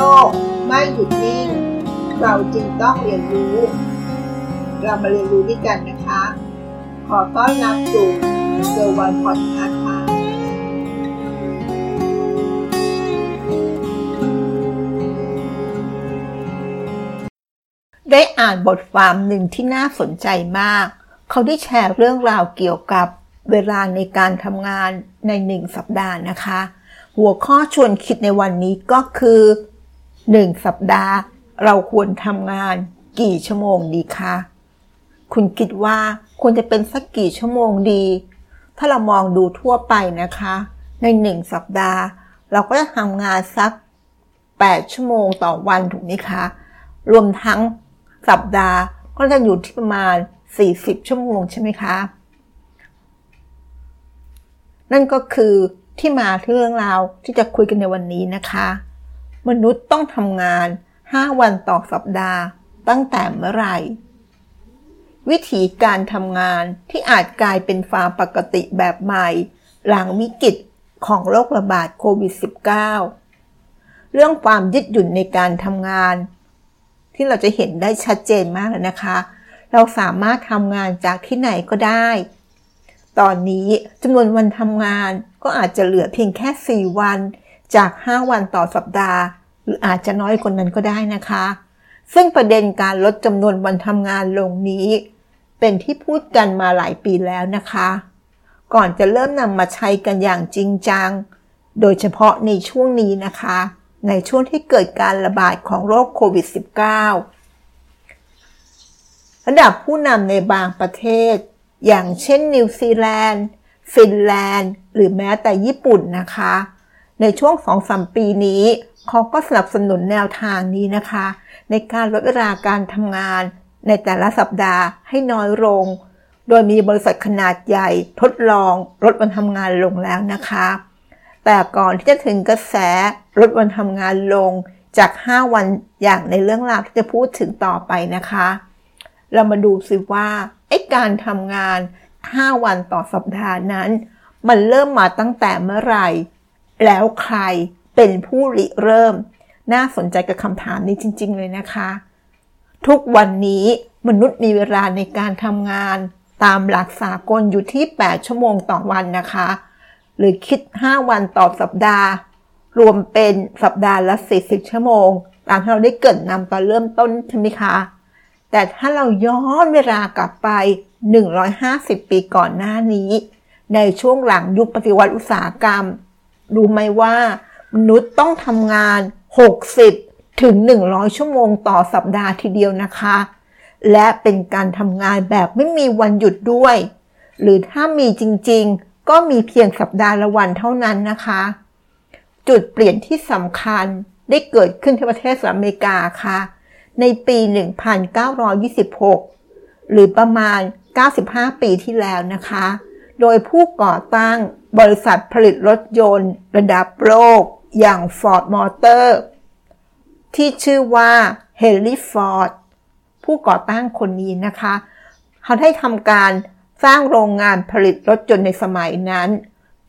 ลกไม่หยุดนิ่ง เราจึงต้องเรียนรู้ เรามาเรียนรู้ด้วยกันนะคะ ขอต้อนรับสู่เซอร์วันพอดคาส์ค่ะได้อ่านบทความหนึ่งที่น่าสนใจมาก เขาได้แชร์เรื่องราวเกี่ยวกับเวลาในการทำงานในหนึ่งสัปดาห์นะคะ หัวข้อชวนคิดในวันนี้ก็คือ 1 สัปดาห์ เราควรทำงานกี่ชั่วโมงดีคะ คุณคิดว่าควรจะเป็นสักกี่ชั่วโมงดี ถ้าเรามองดูทั่วไปนะคะ ในหนึ่งสัปดาห์ เราก็จะทำงานสัก 8 ชั่วโมงต่อวันถูกไหมคะ รวมทั้งสัปดาห์ก็จะอยู่ที่ประมาณ 40 ชั่วโมงใช่ไหมคะ นั่นก็คือที่มาที่เรื่องราวที่จะคุยกันในวันนี้นะคะ มนุษย์ต้องทำงาน 5 วันต่อสัปดาห์ ตั้งแต่เมื่อไหร่ วิธีการทำงานที่อาจกลายเป็นฟาปกติแบบใหม่ หลังวิกฤตของโรคระบาดโควิด -19 เรื่องความยึดหยุ่นในการทำงาน ที่เราจะเห็นได้ชัดเจนมากเลยนะคะ เราสามารถทำงานจากที่ไหนก็ได้ ตอนนี้จำนวนวันทำงานก็อาจจะเหลือเพียงแค่ 4 วัน จาก 5 วันต่อสัปดาห์ หรืออาจจะน้อยกว่านั้นก็ได้นะคะ ซึ่งประเด็นการลดจำนวนวันทำงานลงนี้ เป็นที่พูดกันมาหลายปีแล้วนะคะ ก่อนจะเริ่มนำมาใช้กันอย่างจริงจัง โดยเฉพาะในช่วงนี้นะคะ ในช่วงที่เกิดการระบาดของโรคโควิด -19 ระดับผู้นำในบางประเทศ อย่างเช่นนิวซีแลนด์ ฟินแลนด์ หรือแม้แต่ญี่ปุ่นนะคะ ในช่วง 2-3 ปีนี้เขาก็สนับสนุนแนวทางนี้นะคะ ในการลดเวลาการทำงานในแต่ละสัปดาห์ให้น้อยลง โดยมีบริษัทขนาดใหญ่ทดลองลดวันทำงานลงแล้วนะคะ แต่ก่อนที่จะถึงกระแสลดวันทำงานลงจาก 5 วันอย่างในเรื่องราวที่จะพูดถึงต่อไปนะคะ เรามาดูสิว่าไอ้การทำงาน 5 วันต่อสัปดาห์นั้น มันเริ่มมาตั้งแต่เมื่อไหร่ แล้วใครเป็นผู้ริเริ่ม น่าสนใจกับคำถามนี้จริง ๆ เลยนะคะ ทุกวันนี้มนุษย์มีเวลาในการทำงาน ตามหลักสากลอยู่ที่ 8 ชั่วโมงต่อวันนะคะ หรือคิด 5 วันต่อสัปดาห์ รวมเป็นสัปดาห์ละ 40 ชั่วโมง ตามที่เราได้เกิดนำตอนเริ่มต้นใช่ไหมคะ แต่ถ้าเราย้อนเวลากลับไป 150 ปีก่อนหน้านี้ ในช่วงหลังยุคปฏิวัติอุตสาหกรรม รู้ไหมว่ามนุษย์ต้องทำงาน 60 ถึง 100 ชั่วโมงต่อสัปดาห์ทีเดียวนะคะ และเป็นการทำงานแบบไม่มีวันหยุดด้วย หรือถ้ามีจริงๆ ก็มีเพียงสัปดาห์ละวันเท่านั้นนะคะ จุดเปลี่ยนที่สำคัญได้เกิดขึ้นที่ประเทศสหรัฐอเมริกาค่ะ ในปี 1926 หรือประมาณ 95 ปีที่แล้วนะคะ โดยผู้ก่อตั้ง บริษัทผลิตรถยนต์ ระดับโลก อย่าง Ford Motor ที่ชื่อว่า Henry Ford ผู้ก่อตั้งคนนี้นะคะ เขาได้ทำการสร้างโรงงานผลิตรถยนต์ในสมัยนั้น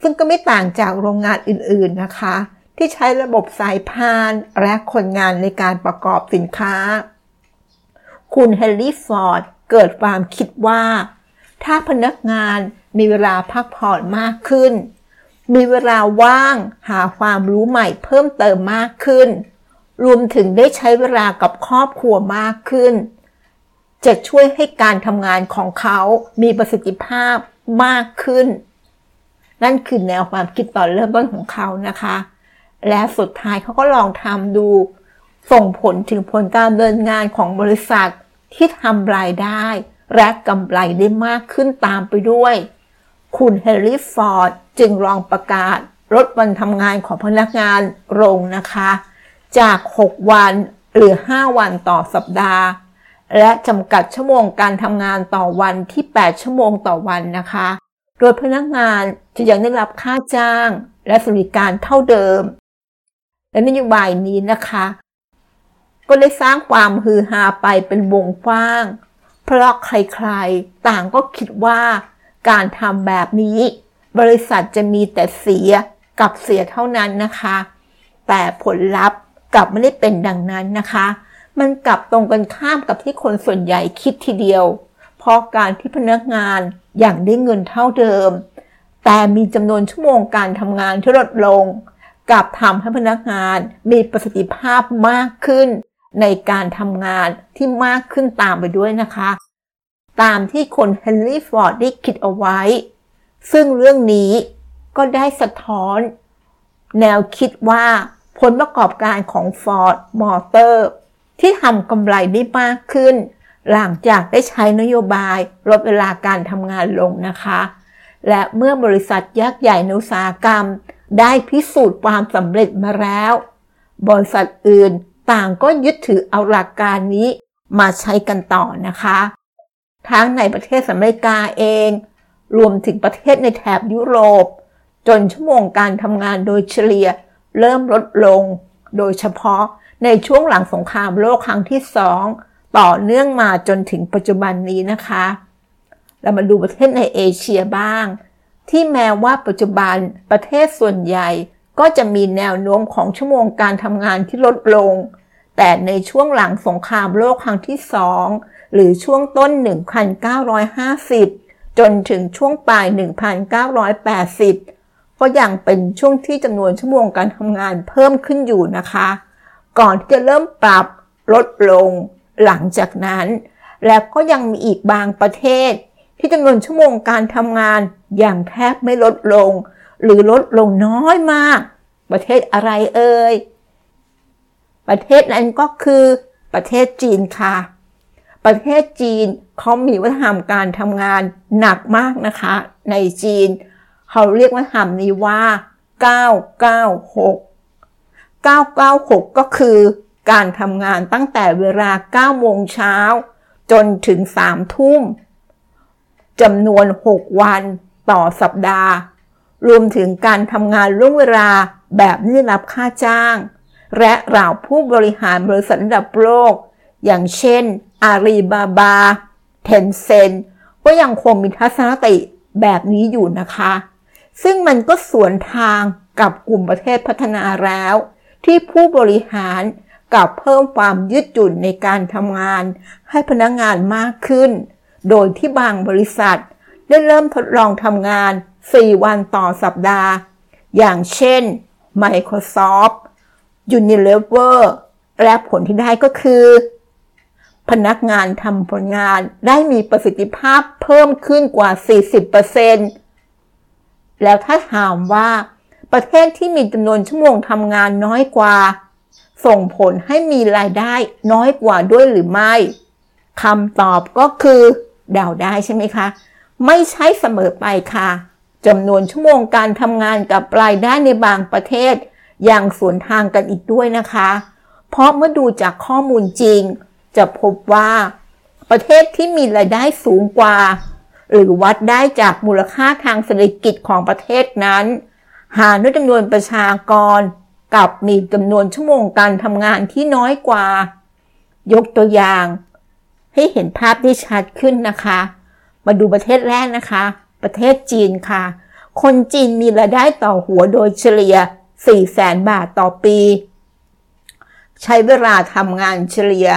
ซึ่งก็ไม่ต่างจากโรงงานอื่นๆนะคะ ที่ใช้ระบบสายพานและคนงานในการประกอบสินค้า คุณเฮนรี่ฟอร์ดเกิดความคิดว่า ถ้าพนักงาน มีเวลาพักผ่อนมากขึ้น มีเวลาว่างหาความรู้ใหม่เพิ่มเติมมากขึ้น รวมถึงได้ใช้เวลากับครอบครัวมากขึ้น จะช่วยให้การทำงานของเขามีประสิทธิภาพมากขึ้น นั่นคือแนวความคิดตอนเริ่มต้นของเขานะคะ และสุดท้ายเขาก็ลองทำดู ส่งผลถึงผลการดำเนินงานของบริษัทที่ทำรายได้และกำไรได้มากขึ้นตามไปด้วย คุณเฮนรี่ฟอร์ดจึงลองประกาศลดวันทำงานของพนักงานลงนะคะ จาก 6 วันหรือ 5 วันต่อสัปดาห์ และจำกัดชั่วโมงการทำงานต่อวันที่ 8 ชั่วโมงต่อวันนะคะ โดยพนักงานจะยังได้รับค่าจ้างและสวัสดิการเท่าเดิม และนโยบายนี้นะคะ ก็ได้สร้างความฮือฮาไปเป็นวงกว้าง เพราะใครๆ ต่างก็คิดว่า การทำแบบนี้ บริษัทจะมีแต่เสียกับเสียเท่านั้นนะคะ แต่ผลลัพธ์กลับไม่ได้เป็นดังนั้นนะคะ มันกลับตรงกันข้ามกับที่คนส่วนใหญ่คิดทีเดียว เพราะการที่พนักงานอย่างได้เงินเท่าเดิม แต่มีจำนวนชั่วโมงการทำงานที่ลดลง กลับทำให้พนักงานมีประสิทธิภาพมากขึ้น ในการทำงานที่มากขึ้นตามไปด้วยนะคะ ตามที่คนเฮนรี่ฟอร์ดได้คิดเอาไว้ ซึ่งเรื่องนี้ก็ได้สะท้อน แนวคิดว่าผลประกอบการของ Ford Motor ที่ทำกำไรได้มากขึ้น หลังจากได้ใช้นโยบายลดเวลาการทำงานลงนะคะ และเมื่อบริษัทยักษ์ใหญ่ในอุตสาหกรรม ได้พิสูจน์ความสำเร็จมาแล้ว บริษัทอื่นต่างก็ยึดถือเอาหลักการนี้มาใช้กันต่อนะคะ ทั้งในประเทศอเมริกาเอง รวมถึงประเทศในแถบยุโรป จนชั่วโมงการทำงานโดยเฉลี่ยเริ่มลดลง โดยเฉพาะในช่วงหลังสงครามโลกครั้งที่สองต่อเนื่องมาจนถึงปัจจุบันนี้นะคะ เรามาดูประเทศในเอเชียบ้าง ที่แม้ว่าปัจจุบันประเทศส่วนใหญ่ก็จะมีแนวโน้มของชั่วโมงการทำงานที่ลดลง แต่ในช่วงหลังสงครามโลกครั้งที่สอง หรือช่วงต้น 1950 จนถึงช่วงปลาย 1980ก็ยังเป็นช่วงที่จำนวนชั่วโมงการทำงานเพิ่มขึ้นอยู่นะคะ ก่อนที่จะเริ่มปรับลดลงหลังจากนั้น และก็ยังมีอีกบางประเทศ ที่จำนวนชั่วโมงการทำงานอย่างแทบไม่ลดลง หรือลดลงน้อยมาก ประเทศอะไรเอ่ยประเทศนั้นก็คือประเทศจีนค่ะ ประเทศจีนเขามีวัฒนธรรมการทำงานหนักมากนะคะ ในจีน เขาเรียกวัฒนธรรมนี้ว่า 996 996 ก็คือการทำงานตั้งแต่เวลา 9 โมงเช้า จนถึง 3 ทุ่มจำนวน 6 วันต่อสัปดาห์ รวมถึงการทำงานล่วงเวลาแบบไม่รับค่าจ้าง และเหล่าผู้บริหารบริษัทระดับโลก อย่างเช่น อาลีบาบา เทนเซนก็ยังคงมีทัศนคติแบบนี้อยู่นะคะ ซึ่งมันก็สวนทางกับกลุ่มประเทศพัฒนาแล้ว ที่ผู้บริหารกับเพิ่มความยืดหยุ่นในการทำงาน ให้พนักงงานมากขึ้น โดยที่บางบริษัท ได้เริ่มทดลองทำงาน 4 วันต่อสัปดาห์ อย่างเช่น Microsoft Unilever และผลที่ได้ก็คือ พนักงานทำผลงานได้มีประสิทธิภาพเพิ่มขึ้นกว่า 40%แล้วถ้าถามว่า ประเทศที่มีจำนวนชั่วโมงทำงานน้อยกว่า ส่งผลให้มีรายได้น้อยกว่าด้วยหรือไม่คำตอบก็คือเดาได้ใช่ไหมคะ ไม่ใช่เสมอไปค่ะจำนวนชั่วโมงการทำงานกับรายได้ในบางประเทศ อย่างสวนทางกันอีกด้วยนะคะ เพราะเมื่อดูจากข้อมูลจริง จะพบว่า ประเทศที่มีรายได้สูงกว่า หรือวัดได้จากมูลค่าทางเศรษฐกิจของประเทศนั้น หารด้วยจำนวนประชากรกับมีจำนวนชั่วโมงการทำงานที่น้อยกว่า ยกตัวอย่าง ให้เห็นภาพที่ชัดขึ้นนะคะ มาดูประเทศแรกนะคะ ประเทศจีนค่ะ คนจีนมีรายได้ต่อหัวโดยเฉลี่ย4แสนบาทต่อปี ใช้เวลาทำงานเฉลี่ย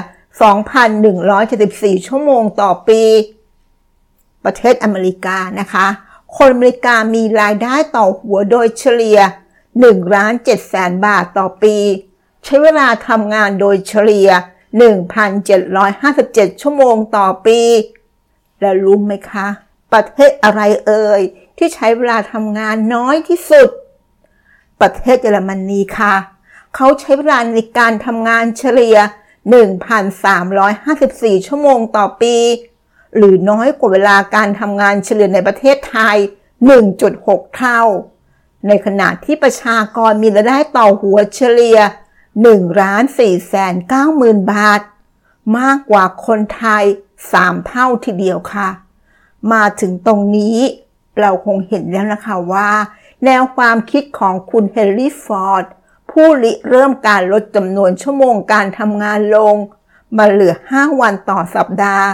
2,174 ชั่วโมงต่อปี ประเทศอเมริกานะคะ คนอเมริกามีรายได้ต่อหัวโดยเฉลี่ย1ล้าน7แสนบาทต่อปี ใช้เวลาทำงานโดยเฉลี่ย 1,757 ชั่วโมงต่อปี และรู้ไหมคะ ประเทศอะไรเอ่ย ที่ใช้เวลาทำงานน้อยที่สุด ประเทศเยอรมนีค่ะ เขาใช้เวลาในการทำงานเฉลี่ย 1,354 ชั่วโมงต่อปี หรือน้อยกว่าเวลาการทำงานเฉลี่ยในประเทศไทย 1.6 เท่า ในขณะที่ประชากรมีรายได้ต่อหัวเฉลี่ย1ล้าน4แสน9หมื่นบาท มากกว่าคนไทย 3 เท่าทีเดียวค่ะ มาถึงตรงนี้เราคงเห็นแล้วนะคะว่า แนวความคิดของคุณเฮนรี่ฟอร์ด ผู้ริเริ่มการลดจำนวนชั่วโมงการทำงานลง มาเหลือ 5 วันต่อสัปดาห์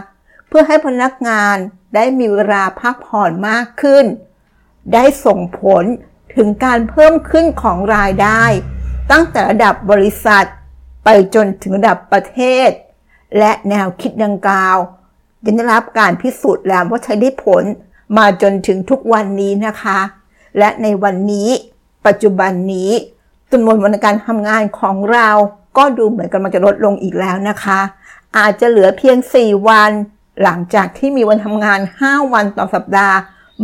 เพื่อให้พนักงานได้มีเวลาพักผ่อนมากขึ้น ได้ส่งผลถึงการเพิ่มขึ้นของรายได้ ตั้งแต่ระดับบริษัท ไปจนถึงระดับประเทศ และแนวคิดดังกล่าวยังได้รับการพิสูจน์แล้วว่าใช้ได้ผลมาจนถึงทุกวันนี้นะคะ และในวันนี้ ปัจจุบันนี้ จำนวนวันการทำงานของเราก็ดูเหมือนกันมันจะลดลงอีกแล้วนะคะ อาจจะเหลือเพียง 4 วัน หลังจากที่มีวันทำงาน 5 วันต่อสัปดาห์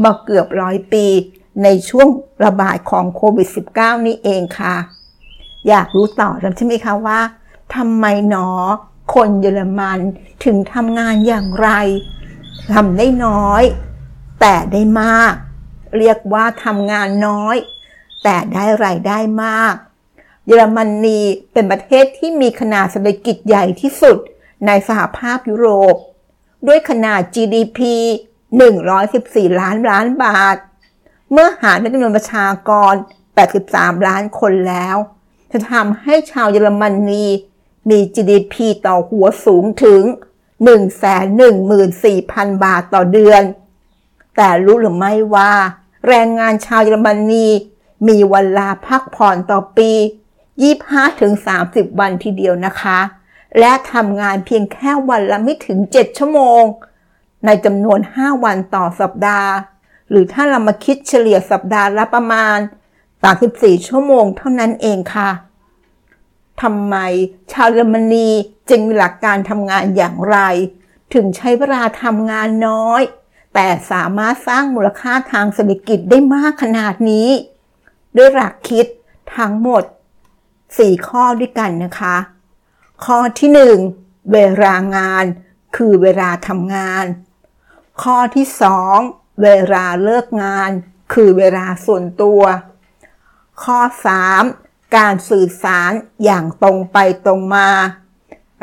มาเกือบร้อยปี ในช่วงระบาดของโควิด -19 นี่เองค่ะ อยากรู้ต่อใช่ไหมคะว่าทำไมหนอ คนเยอรมันถึงทำงานอย่างไรทำได้น้อย แต่ได้มาก เรียกว่าทำงานน้อย แต่ได้รายได้มาก เยอรมนีเป็นประเทศที่มีขนาดเศรษฐกิจใหญ่ที่สุดในสหภาพยุโรป ด้วยขนาด GDP 114 ล้านล้านบาท เมื่อหารด้วยจำนวนประชากร 83 ล้านคนแล้ว จะทำให้ชาวเยอรมนีมี GDP ต่อหัวสูงถึง 114,000 บาทต่อเดือน แต่รู้หรือไม่ว่า แรงงานชาวเยอรมนี มีเวลาพักผ่อนต่อปี 25-30 วันทีเดียวนะคะ และทำงานเพียงแค่วันละไม่ถึง 7 ชั่วโมง ในจำนวน 5 วันต่อสัปดาห์ หรือถ้าเรามาคิดเฉลี่ยสัปดาห์ละประมาณ 34 ชั่วโมงเท่านั้นเองค่ะทำไมชาวเยอรมนีจึงมีหลักการทำงานอย่างไร ถึงใช้เวลาทำงานน้อย แต่สามารถสร้างมูลค่าทางเศรษฐกิจได้มากขนาดนี้ ด้วยหลักคิดทั้งหมด 4 ข้อด้วยกันนะคะ ข้อที่ 1 เวลางาน คือเวลาทำงาน ข้อที่ 2 เวลาเลิกงาน คือเวลาส่วนตัว ข้อ 3 การสื่อสารอย่างตรงไปตรงมา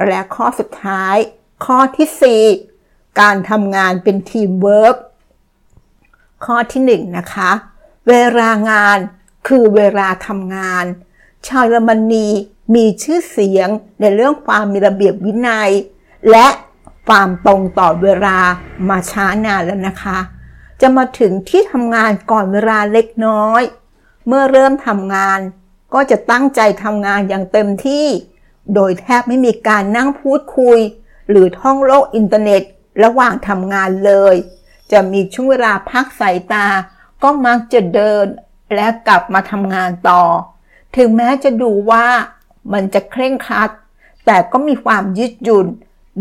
และข้อสุดท้าย ข้อที่ 4 การทำงานเป็นทีมเวิร์กข้อที่ 1 นะคะ เวลางาน คือเวลาทำงาน ชาวเยอรมนีมีชื่อเสียงในเรื่องความมีระเบียบวินัย และความตรงต่อเวลามาช้านานแล้วนะคะ จะมาถึงที่ทำงานก่อนเวลาเล็กน้อย เมื่อเริ่มทำงาน ก็จะตั้งใจทำงานอย่างเต็มที่ โดยแทบไม่มีการนั่งพูดคุย หรือท่องโลกอินเทอร์เน็ตระหว่างทำงานเลย จะมีช่วงเวลาพักสายตา ก็มักจะเดิน และกลับมาทำงานต่อ ถึงแม้จะดูว่ามันจะเคร่งครัด แต่ก็มีความยืดหยุ่น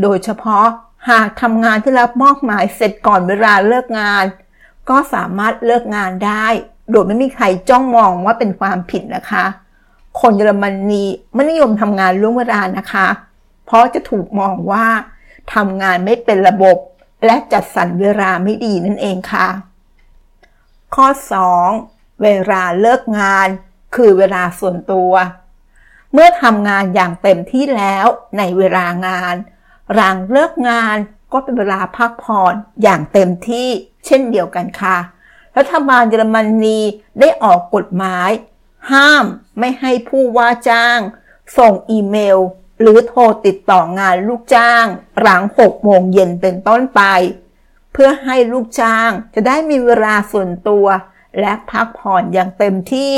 โดยเฉพาะหากทำงานที่รับมอบหมายเสร็จก่อนเวลาเลิกงาน ก็สามารถเลิกงานได้ โดยไม่มีใครจ้องมองว่าเป็นความผิดนะคะ คนเยอรมนีไม่นิยมทำงานล่วงเวลานะคะ เพราะจะถูกมองว่าทำงานไม่เป็นระบบ และจัดสรรเวลาไม่ดีนั่นเองค่ะ ข้อ 2. เวลาเลิกงานคือเวลาส่วนตัว เมื่อทำงานอย่างเต็มที่แล้วในเวลางาน หลังเลิกงานก็เป็นเวลาพักผ่อนอย่างเต็มที่เช่นเดียวกันค่ะ รัฐบาลเยอรมนีได้ออกกฎหมาย ห้ามไม่ให้ผู้ว่าจ้าง ส่งอีเมล หรือโทรติดต่องานลูกจ้าง หลัง6โมงเย็นเป็นต้นไป เพื่อให้ลูกจ้างจะได้มีเวลาส่วนตัว และพักผ่อนอย่างเต็มที่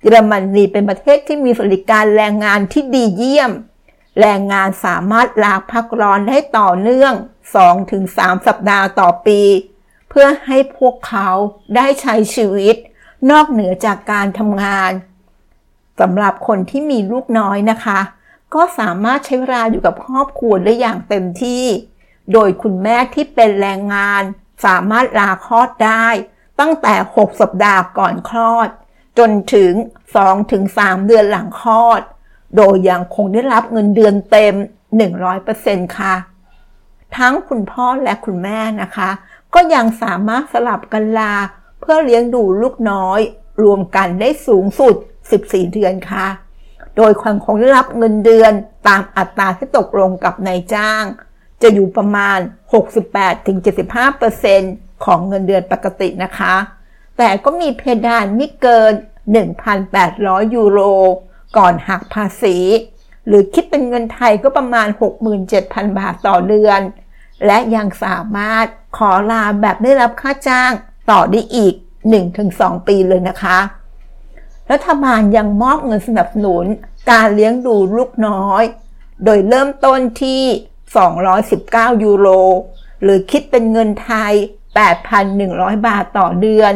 เยอรมนีเป็นประเทศที่มีสวัสดิการแรงงานที่ดีเยี่ยม แรงงานสามารถลาพักร้อนได้ต่อเนื่อง 2-3 สัปดาห์ต่อปี เพื่อให้พวกเขาได้ใช้ชีวิต นอกเหนือจากการทำงานสำหรับคนที่มีลูกน้อยนะคะ ก็สามารถใช้เวลาอยู่กับครอบครัวได้อย่างเต็มที่ โดยคุณแม่ที่เป็นแรงงาน สามารถลาคลอดได้ ตั้งแต่ 6 สัปดาห์ก่อนคลอด จนถึง 2-3 เดือนหลังคลอด โดยยังคงได้รับเงินเดือนเต็ม 100%ค่ะ ทั้งคุณพ่อและคุณแม่นะคะ ก็ยังสามารถสลับกันลา เพื่อเลี้ยงดูลูกน้อย รวมกันได้สูงสุด 14 เดือนค่ะ โดยคนคงได้รับเงินเดือนตามอัตราที่ตกลงกับนายจ้าง จะอยู่ประมาณ 68-75% ของเงินเดือนปกตินะคะ แต่ก็มีเพดานไม่เกิน 1,800 ยูโร ก่อนหักภาษี หรือคิดเป็นเงินไทยก็ประมาณ 67,000 บาทต่อเดือน และยังสามารถขอลาแบบได้รับค่าจ้างต่อได้อีก 1-2 ปีเลยนะคะ รัฐบาลยังมอบเงินสนับสนุนการเลี้ยงดูลูกน้อย โดยเริ่มต้นที่ 219 ยูโร หรือคิดเป็นเงินไทย 8,100 บาทต่อเดือน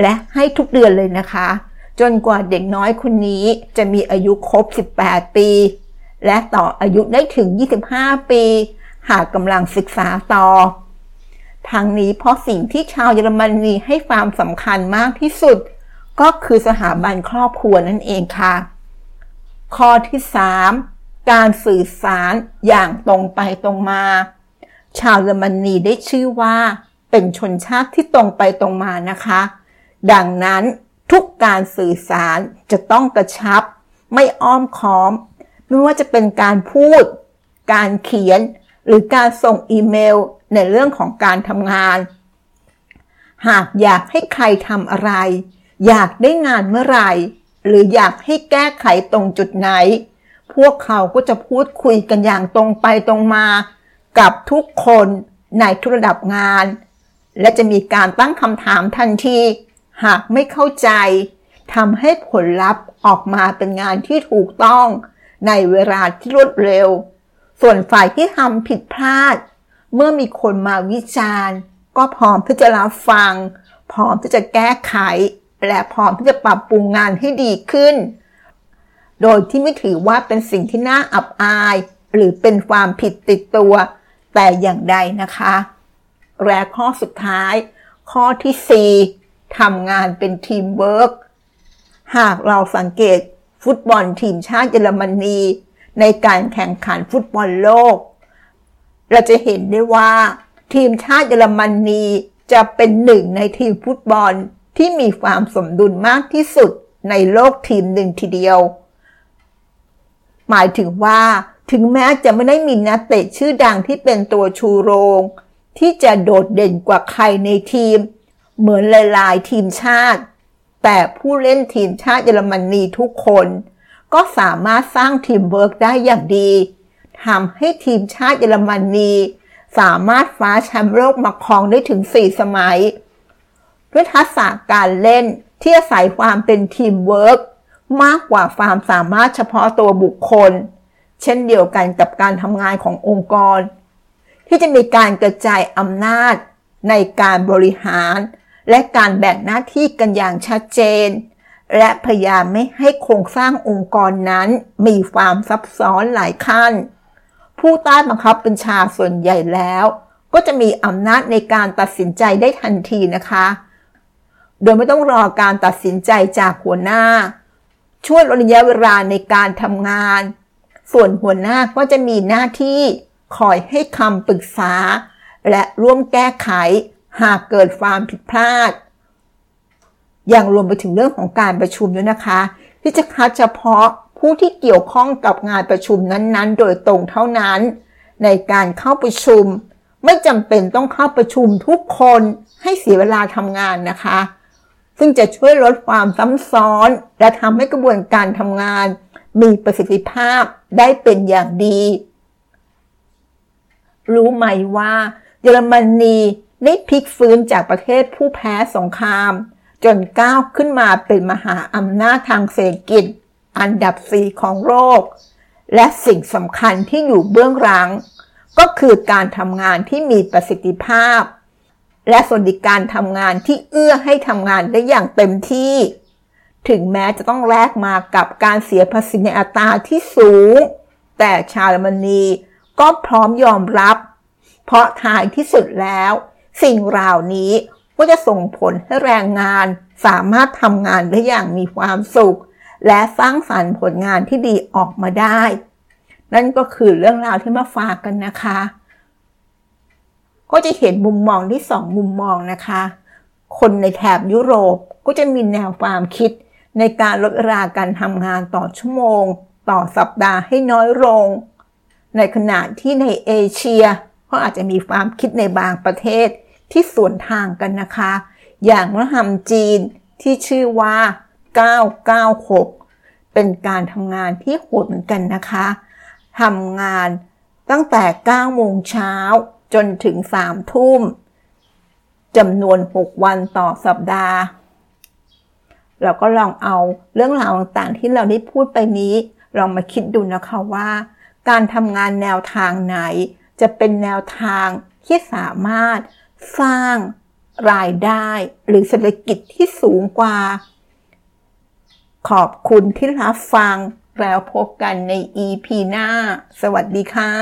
และให้ทุกเดือนเลยนะคะ จนกว่าเด็กน้อยคนนี้จะมีอายุครบ 18 ปี และต่ออายุได้ถึง 25 ปี หากกำลังศึกษาต่อทางนี้เพราะสิ่งที่ชาวเยอรมนีให้ความสำคัญมากที่สุด ก็คือสถาบันครอบครัวนั่นเองค่ะ ข้อที่ 3 การสื่อสารอย่างตรงไปตรงมา ชาวเยอรมนีได้ชื่อว่า เป็นชนชาติที่ตรงไปตรงมานะคะ ดังนั้นทุกการสื่อสารจะต้องกระชับ ไม่อ้อมค้อม ไม่ว่าจะเป็นการพูด การเขียน หรือการส่งอีเมลในเรื่องของการทำงาน หากอยากให้ใครทำอะไร อยากได้งานเมื่อไหร่ หรืออยากให้แก้ไขตรงจุดไหน พวกเขาก็จะพูดคุยกันอย่างตรงไปตรงมา กับทุกคนในทุกระดับงาน และจะมีการตั้งคำถามทันที หากไม่เข้าใจทำให้ผลลัพธ์ออกมาเป็นงานที่ถูกต้อง ในเวลาที่รวดเร็ว ส่วนฝ่ายที่ทำผิดพลาด เมื่อมีคนมาวิจารณ์ ก็พร้อมที่จะรับฟัง พร้อมที่จะแก้ไข และพร้อมที่จะปรับปรุงงานให้ดีขึ้น โดยที่ไม่ถือว่าเป็นสิ่งที่น่าอับอาย หรือเป็นความผิดติดตัว แต่อย่างใดนะคะ และข้อสุดท้าย ข้อที่ 4ทำงานเป็นทีมเวิร์กหากเราสังเกตฟุตบอลทีมชาติเยอรมนี ในการแข่งขันฟุตบอลโลก เราจะเห็นได้ว่า ทีมชาติเยอรมนีจะเป็นหนึ่งในทีมฟุตบอลที่มีความสมดุลมากที่สุดในโลกทีมหนึ่งทีเดียว หมายถึงว่าถึงแม้จะไม่ได้มีนักเตะชื่อดังที่เป็นตัวชูโรง ที่จะโดดเด่นกว่าใครในทีม เหมือนหลายๆทีมชาติ แต่ผู้เล่นทีมชาติเยอรมนีทุกคน ก็สามารถสร้างทีมเวิร์กได้อย่างดีทำให้ทีมชาติเยอรมนีสามารถคว้าแชมป์โลกมาครองได้ถึง 4 สมัย ด้วยทักษะการเล่นที่อาศัยความเป็นทีมเวิร์กมากกว่าความสามารถเฉพาะตัวบุคคล เช่นเดียวกันกับการทำงานขององค์กร ที่จะมีการกระจายอำนาจในการบริหาร และการแบ่งหน้าที่กันอย่างชัดเจน และพยายามไม่ให้โครงสร้างองค์กรนั้นมีความซับซ้อนหลายขั้น ผู้ใต้บังคับบัญชาส่วนใหญ่แล้ว ก็จะมีอำนาจในการตัดสินใจได้ทันทีนะคะ โดยไม่ต้องรอการตัดสินใจจากหัวหน้า ช่วยลดระยะเวลาในการทำงาน ส่วนหัวหน้าก็จะมีหน้าที่ คอยให้คำปรึกษา และร่วมแก้ไขหากเกิดความผิดพลาด อย่างรวมไปถึงเรื่องของการประชุมด้วยนะคะ ที่จะคัดเฉพาะผู้ที่เกี่ยวข้องกับงานประชุมนั้นๆ โดยตรงเท่านั้น ในการเข้าประชุม ไม่จำเป็นต้องเข้าประชุมทุกคนให้เสียเวลาทำงานนะคะ ซึ่งจะช่วยลดความซ้ำซ้อน และทำให้กระบวนการทำงาน มีประสิทธิภาพได้เป็นอย่างดี รู้ไหมว่าเยอรมนีได้พลิกฟื้นจากประเทศผู้แพ้สงคราม จนก้าวขึ้นมาเป็นมหาอำนาจทางเศรษฐกิจ อันดับสี่ของโลก และสิ่งสำคัญที่อยู่เบื้องหลัง ก็คือการทำงานที่มีประสิทธิภาพ และสวัสดิการทำงานที่เอื้อให้ทำงานได้อย่างเต็มที่ ถึงแม้จะต้องแลกมากับการเสียภาษีในอัตราที่สูง แต่ชาวเยอรมนี ก็พร้อมยอมรับ เพราะท้ายที่สุดแล้ว สิ่งเหล่านี้ก็จะส่งผลให้แรงงานสามารถทำงานได้อย่างมีความสุข และสร้างสรรค์ผลงานที่ดีออกมาได้ นั่นก็คือเรื่องราวที่มาฝากกันนะคะ ก็จะเห็นมุมมองที่สองมุมมองนะคะ คนในแถบยุโรปก็จะมีแนวความคิดในการลดเวลาการทำงานต่อชั่วโมง ต่อสัปดาห์ให้น้อยลง ในขณะที่ในเอเชียก็อาจจะมีความคิดในบางประเทศที่สวนทางกันนะคะ อย่างวัฒนธรรมจีนที่ชื่อว่า 996 เป็นการทำงานที่โหดเหมือนกันนะคะทำงานตั้งแต่ 9 โมงเช้าจนถึง 3 ทุ่มจำนวน 6 วันต่อสัปดาห์ เราก็ลองเอาเรื่องราวต่างๆที่เราได้พูดไปนี้ ลองมาคิดดูนะคะว่า การทำงานแนวทางไหน จะเป็นแนวทางที่สามารถสร้างรายได้หรือเศรษฐกิจที่สูงกว่า ขอบคุณที่รับฟัง แล้วพบกันใน EP หน้า สวัสดีค่ะ